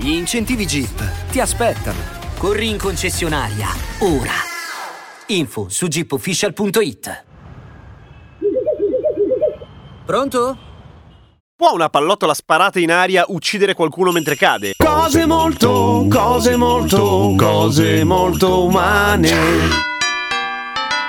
Gli incentivi Jeep ti aspettano. Corri in concessionaria, ora. Info su jeepofficial.it. Pronto? Può una pallottola sparata in aria uccidere qualcuno mentre cade? Cose molto, cose molto, cose molto umane.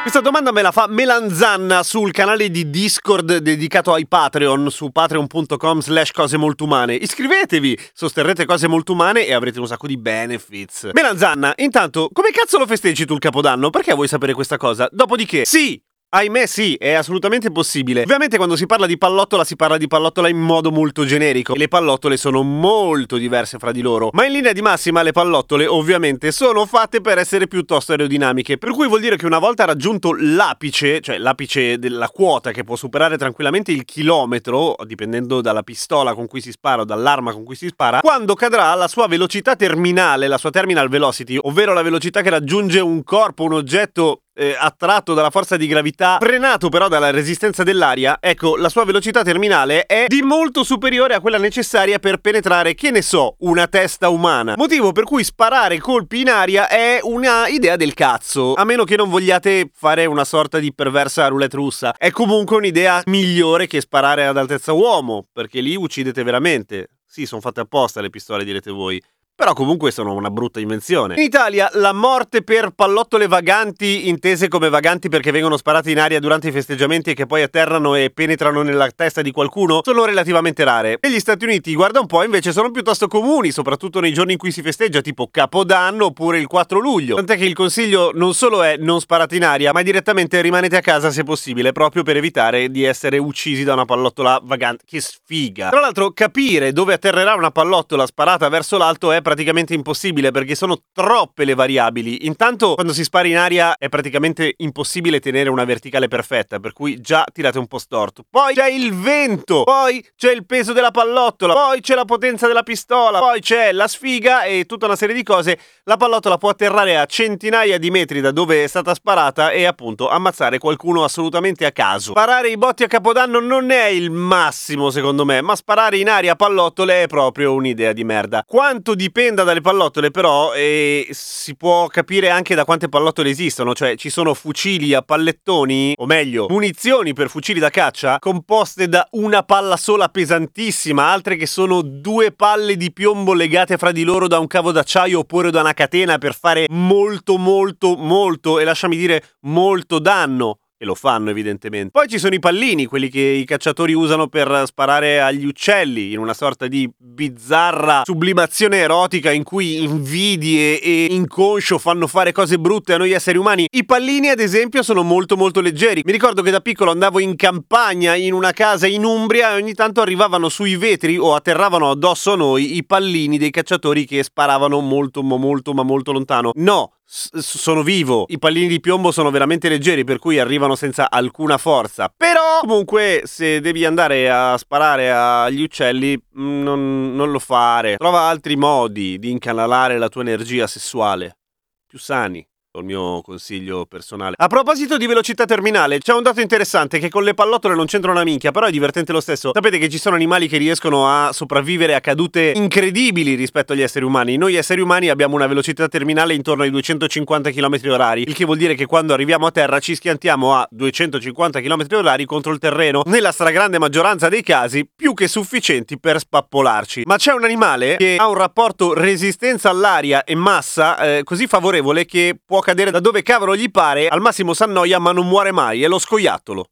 Questa domanda me la fa Melanzanna sul canale di Discord dedicato ai Patreon su patreon.com slash cose molto umane. Iscrivetevi, sosterrete cose molto umane e avrete un sacco di benefits. Melanzanna, intanto, come cazzo lo festeggi tu il Capodanno? Perché vuoi sapere questa cosa? Dopodiché, sì, Ahimè sì, è assolutamente possibile. Ovviamente quando si parla di pallottola si parla di pallottola in modo molto generico. Le pallottole sono molto diverse fra di loro, ma in linea di massima le pallottole ovviamente sono fatte per essere piuttosto aerodinamiche, per cui vuol dire che una volta raggiunto l'apice, cioè l'apice della quota che può superare tranquillamente il chilometro, dipendendo dalla pistola con cui si spara o dall'arma con cui si spara, quando cadrà la sua velocità terminale, la sua terminal velocity, ovvero la velocità che raggiunge un corpo, un oggetto eh, attratto dalla forza di gravità, frenato però dalla resistenza dell'aria, ecco, la sua velocità terminale è di molto superiore a quella necessaria per penetrare, che ne so, una testa umana. Motivo per cui sparare colpi in aria è una idea del cazzo, a meno che non vogliate fare una sorta di perversa roulette russa. È comunque un'idea migliore che sparare ad altezza uomo, perché lì uccidete veramente. Sì, sono fatte apposta le pistole, direte voi però comunque sono una brutta invenzione. In Italia la morte per pallottole vaganti, intese come vaganti perché vengono sparate in aria durante i festeggiamenti e che poi atterrano e penetrano nella testa di qualcuno, sono relativamente rare. Negli Stati Uniti, guarda un po', invece sono piuttosto comuni, soprattutto nei giorni in cui si festeggia, tipo Capodanno oppure il 4 luglio. Tant'è che il consiglio non solo è non sparate in aria, ma direttamente rimanete a casa se possibile, proprio per evitare di essere uccisi da una pallottola vagante. Che sfiga! Tra l'altro, capire dove atterrerà una pallottola sparata verso l'alto è praticamente impossibile perché sono troppe le variabili. Intanto quando si spara in aria è praticamente impossibile tenere una verticale perfetta, per cui già tirate un po' storto. Poi c'è il vento, poi c'è il peso della pallottola, poi c'è la potenza della pistola, poi c'è la sfiga e tutta una serie di cose. La pallottola può atterrare a centinaia di metri da dove è stata sparata e appunto ammazzare qualcuno assolutamente a caso. Sparare i botti a capodanno non è il massimo secondo me, ma sparare in aria pallottole è proprio un'idea di merda. Quanto dipenda dalle pallottole però eh, si può capire anche da quante pallottole esistono, cioè ci sono fucili a pallettoni, o meglio, munizioni per fucili da caccia composte da una palla sola pesantissima, altre che sono due palle di piombo legate fra di loro da un cavo d'acciaio oppure da una catena per fare molto molto molto e lasciami dire molto danno e lo fanno evidentemente. Poi ci sono i pallini, quelli che i cacciatori usano per sparare agli uccelli, in una sorta di bizzarra sublimazione erotica in cui invidie e inconscio fanno fare cose brutte a noi esseri umani. I pallini, ad esempio, sono molto molto leggeri. Mi ricordo che da piccolo andavo in campagna in una casa in Umbria e ogni tanto arrivavano sui vetri o atterravano addosso a noi i pallini dei cacciatori che sparavano molto ma molto ma molto lontano. No, sono vivo. I pallini di piombo sono veramente leggeri, per cui arrivano senza alcuna forza. Però, comunque, se devi andare a sparare agli uccelli, mm, non, non lo fare. Trova altri modi di incanalare la tua energia sessuale. Più sani il mio consiglio personale. A proposito di velocità terminale, c'è un dato interessante che con le pallottole non c'entra una minchia, però è divertente lo stesso. Sapete che ci sono animali che riescono a sopravvivere a cadute incredibili rispetto agli esseri umani. Noi esseri umani abbiamo una velocità terminale intorno ai 250 km orari, il che vuol dire che quando arriviamo a terra ci schiantiamo a 250 km orari contro il terreno, nella stragrande maggioranza dei casi più che sufficienti per spappolarci. Ma c'è un animale che ha un rapporto resistenza all'aria e massa eh, così favorevole che può cadere da dove cavolo gli pare, al massimo s'annoia ma non muore mai, è lo scoiattolo.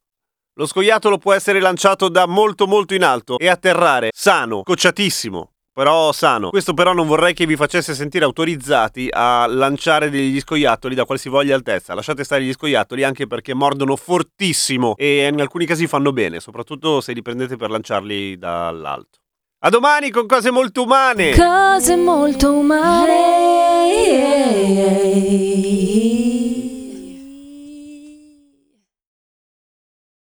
Lo scoiattolo può essere lanciato da molto molto in alto e atterrare sano, cocciatissimo, però sano. Questo però non vorrei che vi facesse sentire autorizzati a lanciare degli scoiattoli da qualsivoglia altezza. Lasciate stare gli scoiattoli anche perché mordono fortissimo e in alcuni casi fanno bene, soprattutto se li prendete per lanciarli dall'alto. A domani con cose molto umane! Cose molto umane.